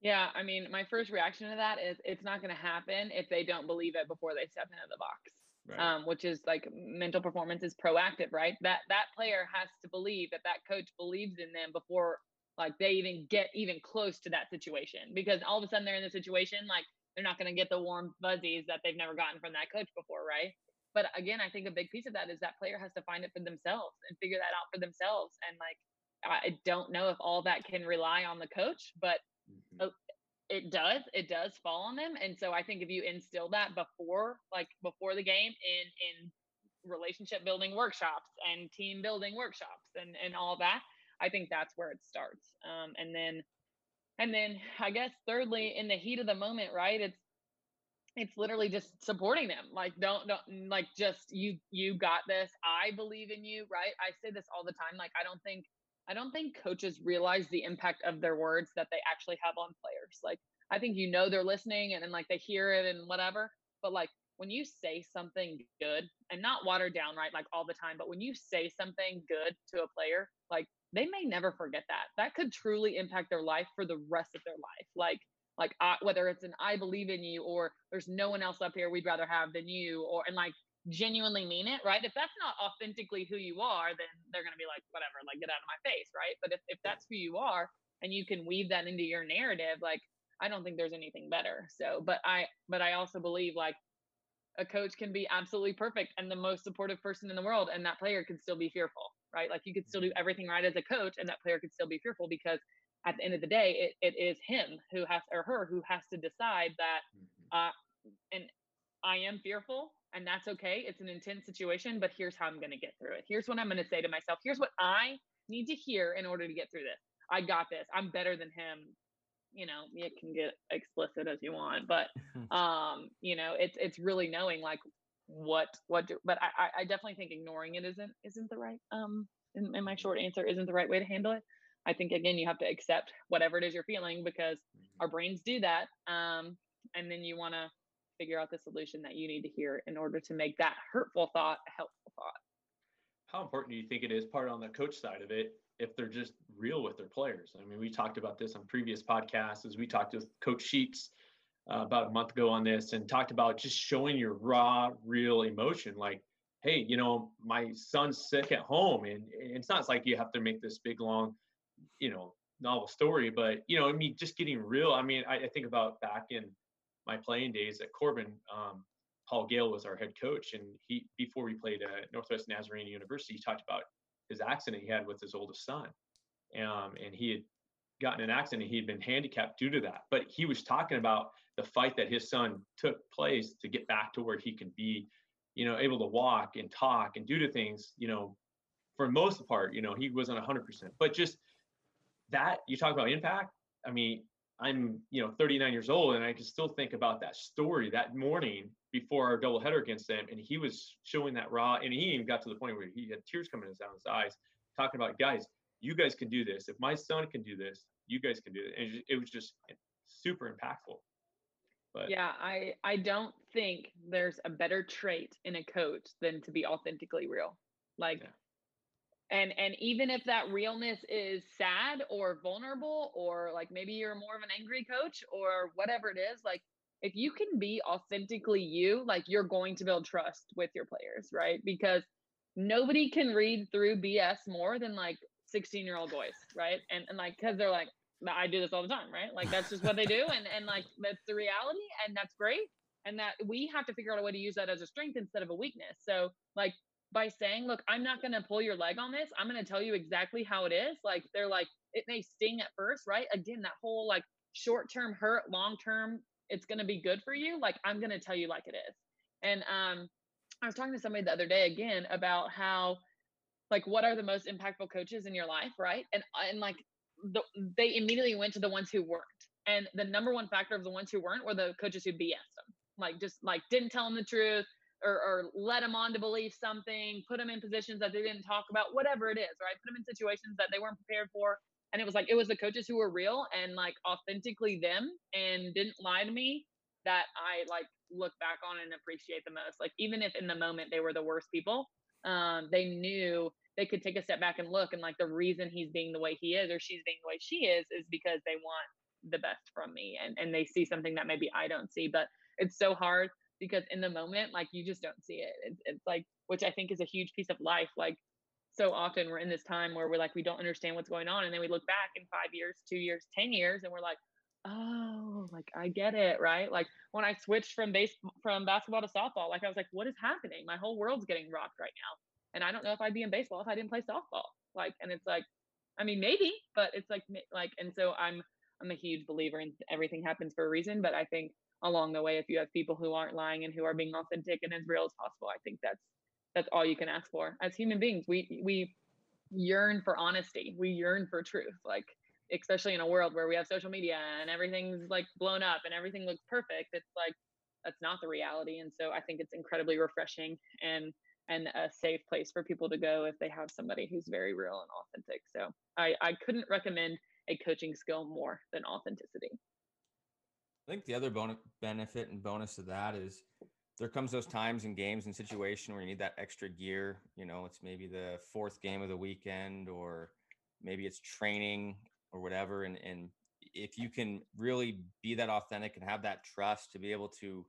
Yeah, I mean, my first reaction to that is it's not going to happen if they don't believe it before they step into the box. Right. Um, which is like mental performance is proactive, right? That that player has to believe that that coach believes in them before like they even get even close to that situation because all of a sudden they're in the situation like they're not going to get the warm fuzzies that they've never gotten from that coach before, right? But again, I think a big piece of that is that player has to find it for themselves and figure that out for themselves. And like, I don't know if all that can rely on the coach, but mm-hmm. it does. It does fall on them. And so I think if you instill that before, like before the game, in in relationship building workshops and team building workshops and and all that, I think that's where it starts. Um, and then, and then I guess thirdly, in the heat of the moment, right? It's it's literally just supporting them like don't don't like just you you got this i believe in you right i say this all the time like i don't think i don't think coaches realize the impact of their words that they actually have on players. Like i think you know they're listening and, and like they hear it and whatever but like when you say something good and not watered down right like all the time but when you say something good to a player like they may never forget that. That could truly impact their life for the rest of their life. Like like I, whether it's an i believe in you or there's no one else up here we'd rather have than you or and like genuinely mean it right? If that's not authentically who you are then they're going to be like whatever like get out of my face right? But if, if that's who you are and you can weave that into your narrative like i don't think there's anything better. So but i but i also believe like a coach can be absolutely perfect and the most supportive person in the world and that player could still be fearful right? Like you could still do mm-hmm. everything right as a coach and that player could still be fearful because at the end of the day, it, it is him who has or her who has to decide that, mm-hmm. uh, and I am fearful, and that's okay. It's an intense situation, but here's how I'm going to get through it. Here's what I'm going to say to myself. Here's what I need to hear in order to get through this. I got this. I'm better than him. You know, it can get explicit as you want, but (laughs) um, you know, it's it's really knowing like what what do, but I I definitely think ignoring it isn't isn't the right um in, in my short answer isn't the right way to handle it. I think again you have to accept whatever it is you're feeling because mm-hmm. our brains do that. Um, and then you want to figure out the solution that you need to hear in order to make that hurtful thought a helpful thought. How important do you think it is, part on the coach side of it, if they're just real with their players? I mean, we talked about this on previous podcasts as we talked with Coach Sheets uh, about a month ago on this and talked about just showing your raw, real emotion. Like, hey, you know, my son's sick at home, and it's not like you have to make this big long you know novel story but you know i mean just getting real i mean i, I think about back in my playing days at Corban um, paul gale was our head coach and he before we played at northwest nazarene university he talked about his accident he had with his oldest son. Um, and he had gotten an accident and he had been handicapped due to that. But he was talking about the fight that his son took place to get back to where he can be you know able to walk and talk and do the things you know for most part you know he wasn't 100% but just that you talk about impact. I mean, I'm you know 39 years old, and I can still think about that story that morning before our doubleheader against them, and he was showing that raw, and he even got to the point where he had tears coming down his eyes, talking about guys, you guys can do this. If my son can do this, you guys can do it. And it was just super impactful. But yeah, I I don't think there's a better trait in a coach than to be authentically real. Like yeah and and even if that realness is sad or vulnerable or like maybe you're more of an angry coach or whatever it is like if you can be authentically you like you're going to build trust with your players right? Because nobody can read through bs more than like 16 year old boys right? And, and like because they're like i do this all the time right? Like that's just what they do and and like that's the reality and that's great and that we have to figure out a way to use that as a strength instead of a weakness. So like by saying, look, I'm not going to pull your leg on this. I'm going to tell you exactly how it is. Like they're like, it may sting at first, right? Again, that whole like short term hurt, long term, it's going to be good for you. Like I'm going to tell you like it is. And um, I was talking to somebody the other day again about how, like, what are the most impactful coaches in your life, right? And and like, the, they immediately went to the ones who weren't. And the number one factor of the ones who weren't were the coaches who BS them, like just like didn't tell them the truth, or, or let them on to believe something, put them in positions that they didn't talk about, whatever it is, right? Put them in situations that they weren't prepared for. And it was like, it was the coaches who were real and like authentically them and didn't lie to me that I like look back on and appreciate the most. Like, even if in the moment they were the worst people, um, they knew they could take a step back and look and like the reason he's being the way he is or she's being the way she is is because they want the best from me and, and they see something that maybe I don't see. But it's so hard because in the moment like you just don't see it. It's, it's like which i think is a huge piece of life like so often we're in this time where we're like we don't understand what's going on and then we look back in five years two years ten years and we're like oh like i get it right? Like when i switched from base from basketball to softball like i was like what is happening? My whole world's getting rocked right now and i don't know if i'd be in baseball if i didn't play softball. Like and it's like i mean maybe but it's like like and so i'm i'm a huge believer in everything happens for a reason but i think along the way if you have people who aren't lying and who are being authentic and as real as possible i think that's that's all you can ask for. As human beings we we yearn for honesty. We yearn for truth like especially in a world where we have social media and everything's like blown up and everything looks perfect it's like that's not the reality. And so i think it's incredibly refreshing and and a safe place for people to go if they have somebody who's very real and authentic. So i i couldn't recommend a coaching skill more than authenticity i think the other bonus benefit and bonus of that is there comes those times in games and situation where you need that extra gear you know it's maybe the fourth game of the weekend or maybe it's training or whatever. And and if you can really be that authentic and have that trust to be able to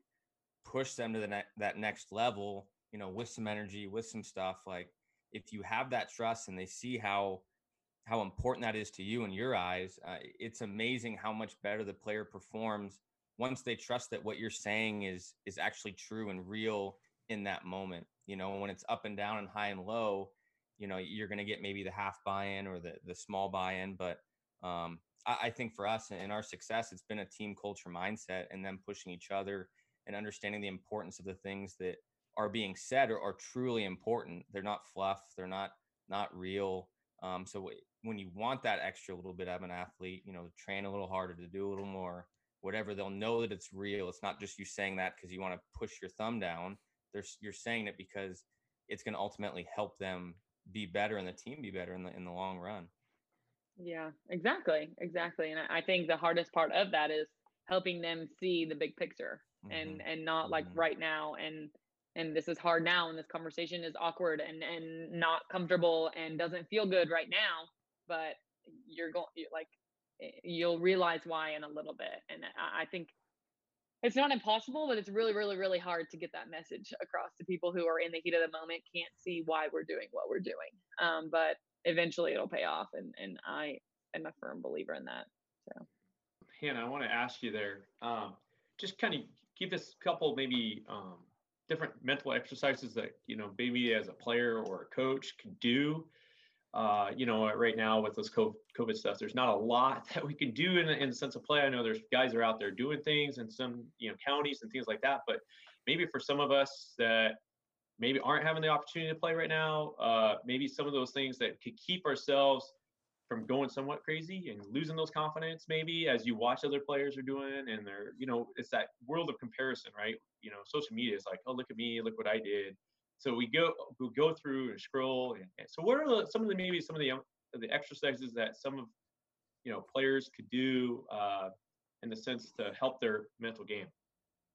push them to the ne- that next level you know with some energy with some stuff like if you have that trust and they see how how important that is to you in your eyes uh, it's amazing how much better the player performs once they trust that what you're saying is is actually true and real in that moment you know when it's up and down and high and low you know you're going to get maybe the half buy-in or the the small buy-in but um, I, I, think for us and our success, it's been a team culture mindset and them pushing each other and understanding the importance of the things that are being said are, are truly important. They're not fluff. They're not not real. Um, so when you want that extra little bit of an athlete, you know, train a little harder to do a little more, whatever, they'll know that it's real. It's not just you saying that because you want to push your thumb down. There's you're saying it because it's going to ultimately help them be better and the team be better in the in the long run. Yeah, exactly. Exactly. And I think the hardest part of that is helping them see the big picture mm-hmm. and and not like mm-hmm. right now and and this is hard now and this conversation is awkward and and not comfortable and doesn't feel good right now, but you're going like you'll realize why in a little bit. And I think it's not impossible, but it's really, really, really hard to get that message across to people who are in the heat of the moment, can't see why we're doing what we're doing. Um, but eventually it'll pay off and and i am a firm believer in that so hannah i want to ask you there um, just kind of give us a couple maybe um, different mental exercises that you know maybe as a player or a coach can do uh, you know right now with this covid stuff there's not a lot (laughs) that we can do in, in the sense of play i know there's guys are out there doing things in some you know counties and things like that but maybe for some of us that maybe aren't having the opportunity to play right now. Uh, maybe some of those things that could keep ourselves from going somewhat crazy and losing those confidence maybe as you watch other players are doing and they're you know it's that world of comparison right you know social media is like oh look at me look what i did so we go we go through and scroll and, and so what are the, some of the maybe some of the um, the exercises that some of you know players could do uh, in the sense to help their mental game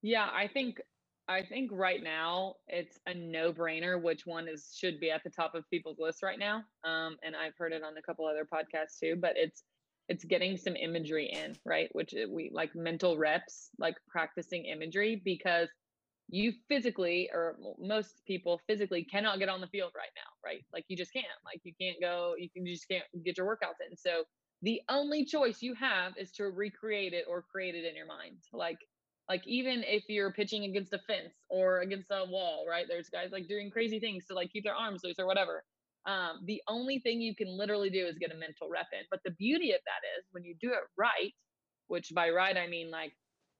yeah i think I think right now it's a no-brainer which one is should be at the top of people's list right now. Um, and I've heard it on a couple other podcasts too, but it's it's getting some imagery in, right? Which we like mental reps, like practicing imagery because you physically or most people physically cannot get on the field right now, right? Like you just can't. Like you can't go, you can you just can't get your workouts in. So the only choice you have is to recreate it or create it in your mind. Like like even if you're pitching against a fence or against a wall right there's guys like doing crazy things to like keep their arms loose or whatever um, the only thing you can literally do is get a mental rep in but the beauty of that is when you do it right which by right i mean like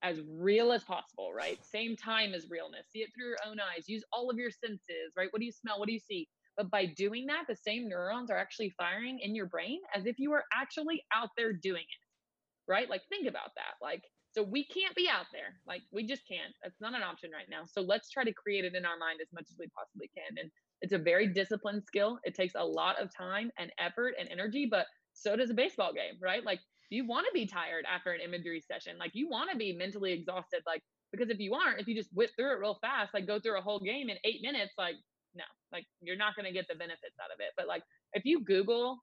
as real as possible right same time as realness see it through your own eyes use all of your senses right what do you smell what do you see but by doing that the same neurons are actually firing in your brain as if you were actually out there doing it right like think about that like so we can't be out there. Like we just can't. That's not an option right now. So let's try to create it in our mind as much as we possibly can. And it's a very disciplined skill. It takes a lot of time and effort and energy, but so does a baseball game, right? Like you want to be tired after an imagery session. Like you want to be mentally exhausted. Like because if you aren't, if you just whip through it real fast, like go through a whole game in eight minutes, like no, like you're not going to get the benefits out of it. But like if you Google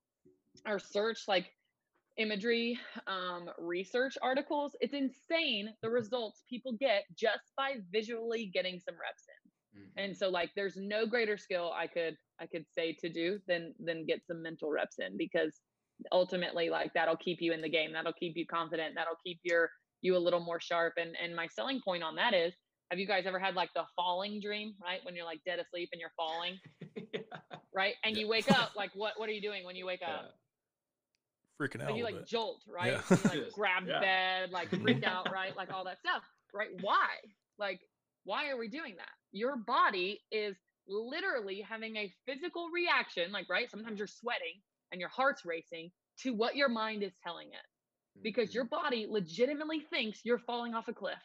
or search like imagery um, research articles. It's insane the results people get just by visually getting some reps in. Mm-hmm. And so, like, there's no greater skill I could I could say to do than than get some mental reps in because ultimately like that'll keep you in the game. That'll keep you confident. That'll keep your you a little more sharp. And and my selling point on that is have you guys ever had like the falling dream, right? When you're like dead asleep and you're falling, (laughs) yeah. right? And you wake up, like what what are you doing when you wake up? Freaking out. Like you like bit. jolt, right? Yeah. You, like (laughs) grab yeah. bed, like freak (laughs) out, right? Like all that stuff, right? Why? Like why are we doing that? Your body is literally having a physical reaction, like right. Sometimes you're sweating and your heart's racing to what your mind is telling it, because your mm-hmm. body legitimately thinks you're falling off a cliff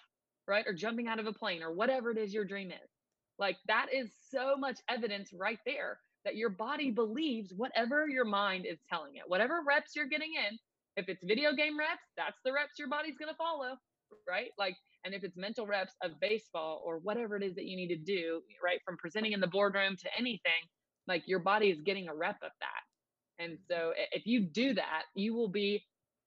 right? Or jumping out of a plane or whatever it is your dream is. Like that is so much evidence right there that your body believes whatever your mind is telling it. Whatever reps you're getting in, if it's video game reps, that's the reps your body's going to follow, right? Like and if it's mental reps of baseball or whatever it is that you need to do, right, from presenting in the boardroom to anything, like your body is getting a rep of that. And so if you do that, you will be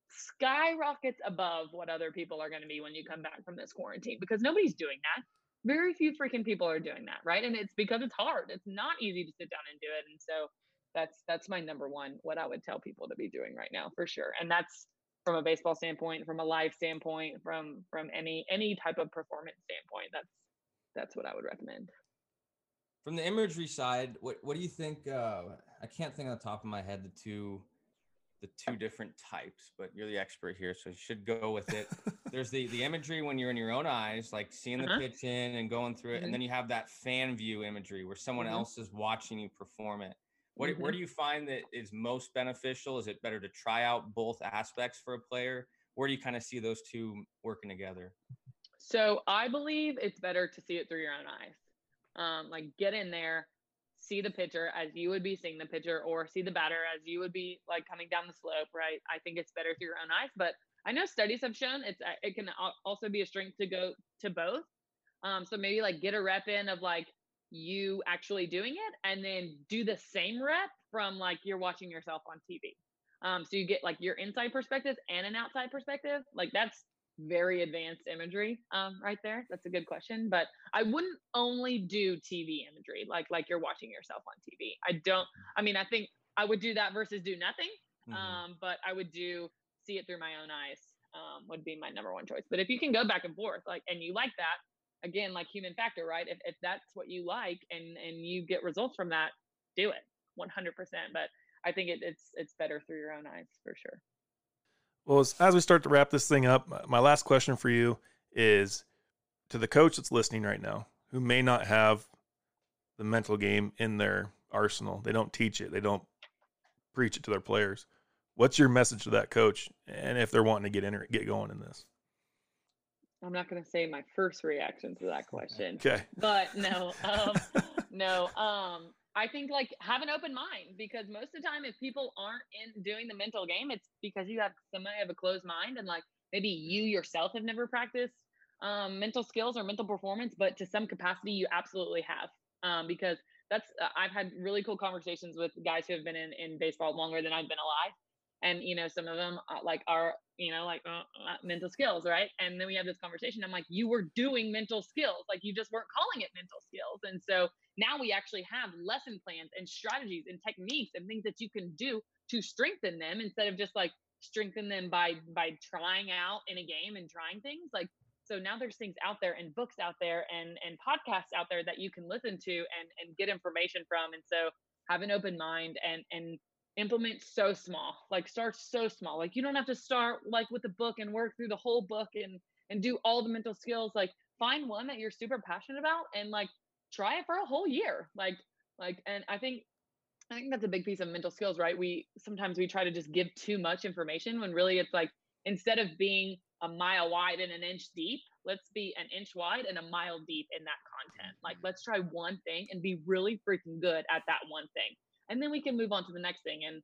skyrockets above what other people are going to be when you come back from this quarantine because nobody's doing that. Very few freaking people are doing that, right? And it's because it's hard. It's not easy to sit down and do it. And so that's that's my number one what I would tell people to be doing right now for sure. And that's from a baseball standpoint, from a life standpoint, from from any any type of performance standpoint. That's that's what I would recommend. From the imagery side, what what do you think? Uh, I can't think on the top of my head the two the two different types, but you're the expert here, so you should go with it. (laughs) There's the the imagery when you're in your own eyes, like seeing the uh-huh. kitchen and going through it, mm-hmm. and then you have that fan view imagery where someone mm-hmm. else is watching you perform it. What, mm-hmm. Where do you find that is most beneficial? Is it better to try out both aspects for a player? Where do you kind of see those two working together? So I believe it's better to see it through your own eyes. Um, like get in there, see the pitcher as you would be seeing the pitcher or see the batter as you would be like coming down the slope, right? I think it's better through your own eyes, but I know studies have shown it's uh, it can also be a strength to go to both. Um, so maybe like get a rep in of like you actually doing it and then do the same rep from like you're watching yourself on TV. Um, so you get like your inside perspective and an outside perspective. Like that's very advanced imagery um, right there. That's a good question but i wouldn't only do tv imagery like like you're watching yourself on tv i don't i mean i think i would do that versus do nothing mm-hmm. um, but i would do see it through my own eyes um, would be my number one choice. But if you can go back and forth like and you like that again like human factor right? If, if that's what you like and and you get results from that do it 100% but i think it, it's it's better through your own eyes for sure well, as, as we start to wrap this thing up, my last question for you is to the coach that's listening right now who may not have the mental game in their arsenal. They don't teach it, they don't preach it to their players. What's your message to that coach and if they're wanting to get in get going in this? I'm not going to say my first reaction to that question. (laughs) Okay. But no, um, no, um, I think like have an open mind because most of the time, if people aren't in doing the mental game, it's because you have somebody have a closed mind and like maybe you yourself have never practiced um, mental skills or mental performance, but to some capacity, you absolutely have. Um, because that's uh, I've had really cool conversations with guys who have been in in baseball longer than I've been alive, and you know some of them uh, like are you know like uh, uh, mental skills, right? And then we have this conversation. I'm like, you were doing mental skills, like you just weren't calling it mental skills, and so now we actually have lesson plans and strategies and techniques and things that you can do to strengthen them instead of just like strengthen them by by trying out in a game and trying things like so now there's things out there and books out there and and podcasts out there that you can listen to and and get information from and so have an open mind and and implement so small like start so small. Like you don't have to start like with the book and work through the whole book and and do all the mental skills. Like find one that you're super passionate about and like try it for a whole year. Like like and i think i think that's a big piece of mental skills right? We sometimes we try to just give too much information when really it's like instead of being a mile wide and an inch deep let's be an inch wide and a mile deep in that content. Like mm-hmm. let's try one thing and be really freaking good at that one thing and then we can move on to the next thing and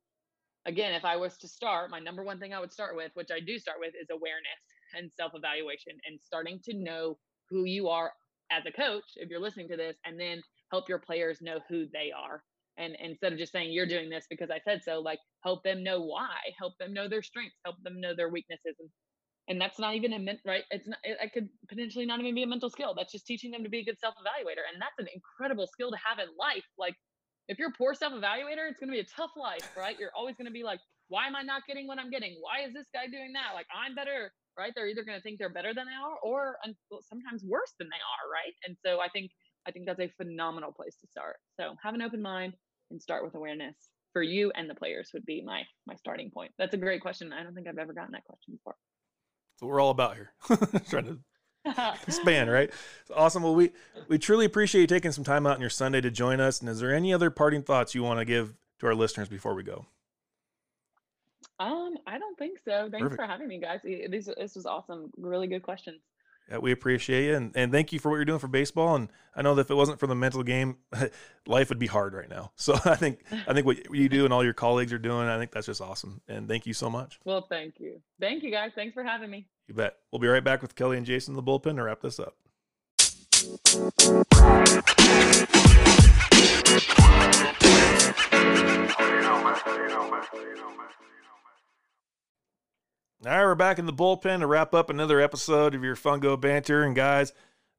again if i was to start my number one thing i would start with which i do start with is awareness and self evaluation and starting to know who you are as a coach if you're listening to this and then help your players know who they are. And instead of just saying you're doing this because i said so like help them know why help them know their strengths help them know their weaknesses and and that's not even a ment right? It's not it could potentially not even be a mental skill. That's just teaching them to be a good self-evaluator and that's an incredible skill to have in life like if you're a poor self evaluator, it's going to be a tough life, right? You're always going to be like, why am I not getting what I'm getting? Why is this guy doing that? Like, I'm better, right? They're either going to think they're better than they are or sometimes worse than they are, right? And so I think, I think that's a phenomenal place to start. So have an open mind and start with awareness for you and the players would be my my starting point. That's a great question. I don't think I've ever gotten that question before. That's what we're all about here. (laughs) Trying to (laughs) span, right? Awesome. Well, we we truly appreciate you taking some time out on your Sunday to join us. And is there any other parting thoughts you want to give to our listeners before we go? Um, I don't think so. Thanks Perfect. for having me, guys. This this was awesome. Really good questions. Yeah, we appreciate you and, and thank you for what you're doing for baseball. And I know that if it wasn't for the mental game, (laughs) life would be hard right now. (laughs) So I think I think what you do and all your colleagues are doing, I think that's just awesome. And thank you so much. Well, thank you. Thank you guys. Thanks for having me. You bet. We'll be right back with Kelly and Jason in the bullpen to wrap this up. All right, we're back in the bullpen to wrap up another episode of your Fungo Banter. And guys,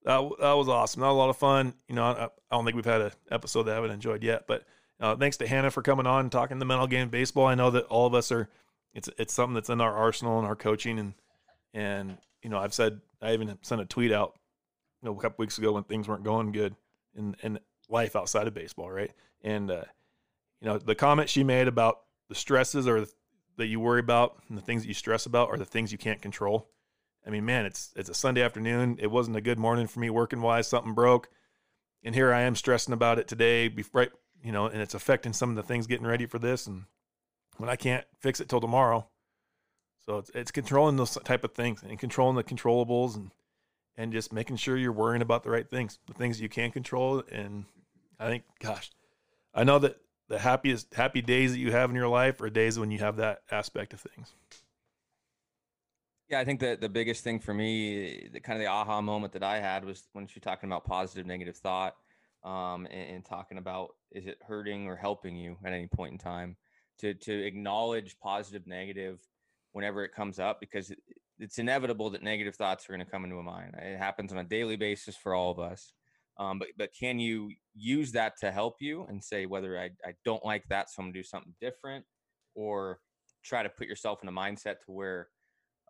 that, that was awesome. Not a lot of fun. You know, I, I don't think we've had an episode that I haven't enjoyed yet. But uh, thanks to Hannah for coming on and talking the mental game of baseball. I know that all of us are. It's it's something that's in our arsenal and our coaching and and you know I've said I even sent a tweet out you know a couple weeks ago when things weren't going good in in life outside of baseball, right? And uh, you know the comment she made about the stresses or that you worry about and the things that you stress about are the things you can't control. I mean, man, it's it's a Sunday afternoon. It wasn't a good morning for me working wise. Something broke, and here I am stressing about it today. Right, you know, and it's affecting some of the things getting ready for this. And when I can't fix it till tomorrow, so it's it's controlling those type of things and controlling the controllables and and just making sure you're worrying about the right things, the things you can control. And I think, gosh, I know that the happiest happy days that you have in your life are days when you have that aspect of things. Yeah, I think that the biggest thing for me, the kind of the aha moment that I had was when you're talking about positive, negative thought, um, and, and, talking about is it hurting or helping you at any point in time. To to acknowledge positive, negative whenever it comes up, because it, it's inevitable that negative thoughts are going to come into a mind. It happens on a daily basis for all of us. Um, but but can you use that to help you and say whether I, I don't like that, so I'm gonna do something different, or try to put yourself in a mindset to where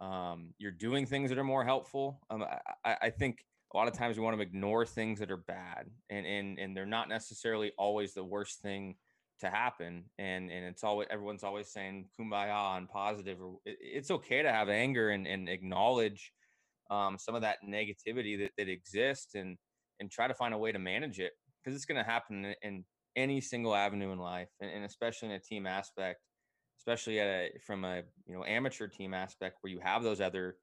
um, you're doing things that are more helpful. Um, I, I think a lot of times we want to ignore things that are bad, and and and they're not necessarily always the worst thing to happen. And and it's always everyone's always saying kumbaya and positive. It's okay to have anger and and acknowledge um, some of that negativity that that exists and and try to find a way to manage it because it's going to happen in, in, any single avenue in life and, and, especially in a team aspect especially at a from a you know amateur team aspect where you have those other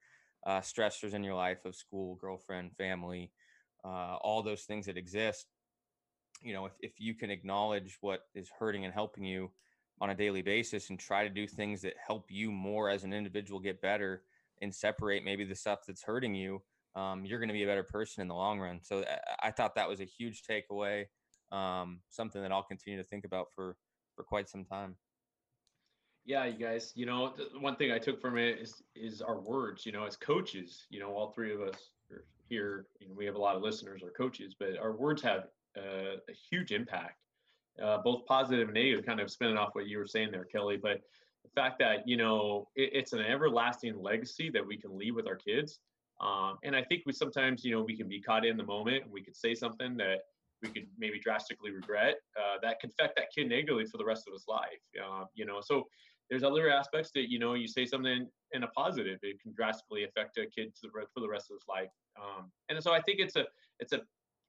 uh, stressors in your life of school girlfriend family uh, all those things that exist. You know if, if you can acknowledge what is hurting and helping you on a daily basis and try to do things that help you more as an individual get better and separate maybe the stuff that's hurting you um, you're going to be a better person in the long run. So I, thought that was a huge takeaway, um, something that I'll continue to think about for for quite some time. Yeah, you guys, you know, one thing I took from it is is our words. You know, as coaches, you know, all three of us are here. Know, we have a lot of listeners are coaches, but our words have uh, a huge impact, uh, both positive and negative. Kind of spinning off what you were saying there, Kelly, but the fact that you know it, it's an everlasting legacy that we can leave with our kids um, and I think we sometimes, you know, we can be caught in the moment. and We could say something that we could maybe drastically regret uh, that could affect that kid negatively for the rest of his life. Uh, you know, so there's other aspects that you know you say something in a positive, it can drastically affect a kid the, for the rest of his life. Um, and so I think it's a it's a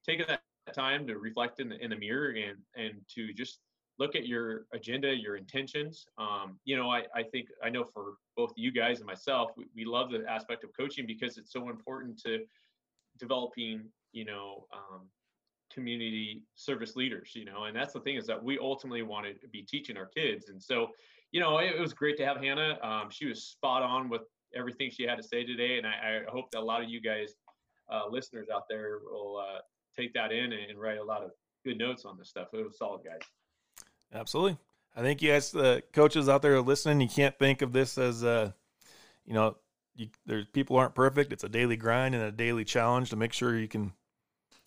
taking that time to reflect in the in the mirror and and to just look at your agenda, your intentions. Um, you know, I, I think I know for both you guys and myself, we, we love the aspect of coaching because it's so important to developing, you know, um, community service leaders, you know, and that's the thing is that we ultimately want to be teaching our kids. And so, you know, it, it was great to have Hannah. Um, she was spot on with everything she had to say today. And I, I hope that a lot of you guys, uh, listeners out there will uh, take that in and, and write a lot of good notes on this stuff. It was solid, guys. Absolutely. I think you guys, the coaches out there listening, you can't think of this as, uh, you know, you, there's people aren't perfect. It's a daily grind and a daily challenge to make sure you can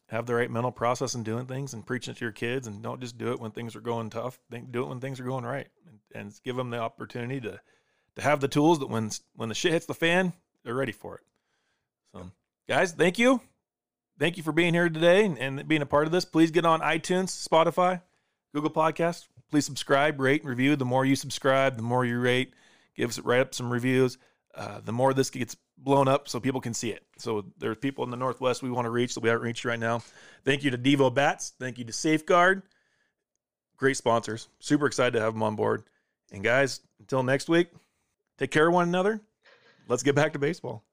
have the right mental process in doing things and preaching to your kids, and don't just do it when things are going tough. Think, do it when things are going right, and, and give them the opportunity to to have the tools that when when the shit hits the fan, they're ready for it. So, guys, thank you, thank you for being here today and, and being a part of this. Please get on iTunes, Spotify, Google Podcast. Please subscribe, rate, and review. The more you subscribe, the more you rate. Give us write up some reviews. Uh, the more this gets blown up so people can see it. So there's people in the Northwest we want to reach that we haven't reached right now. Thank you to Devo Bats. Thank you to Safeguard. Great sponsors. Super excited to have them on board. And guys, until next week, take care of one another. Let's get back to baseball.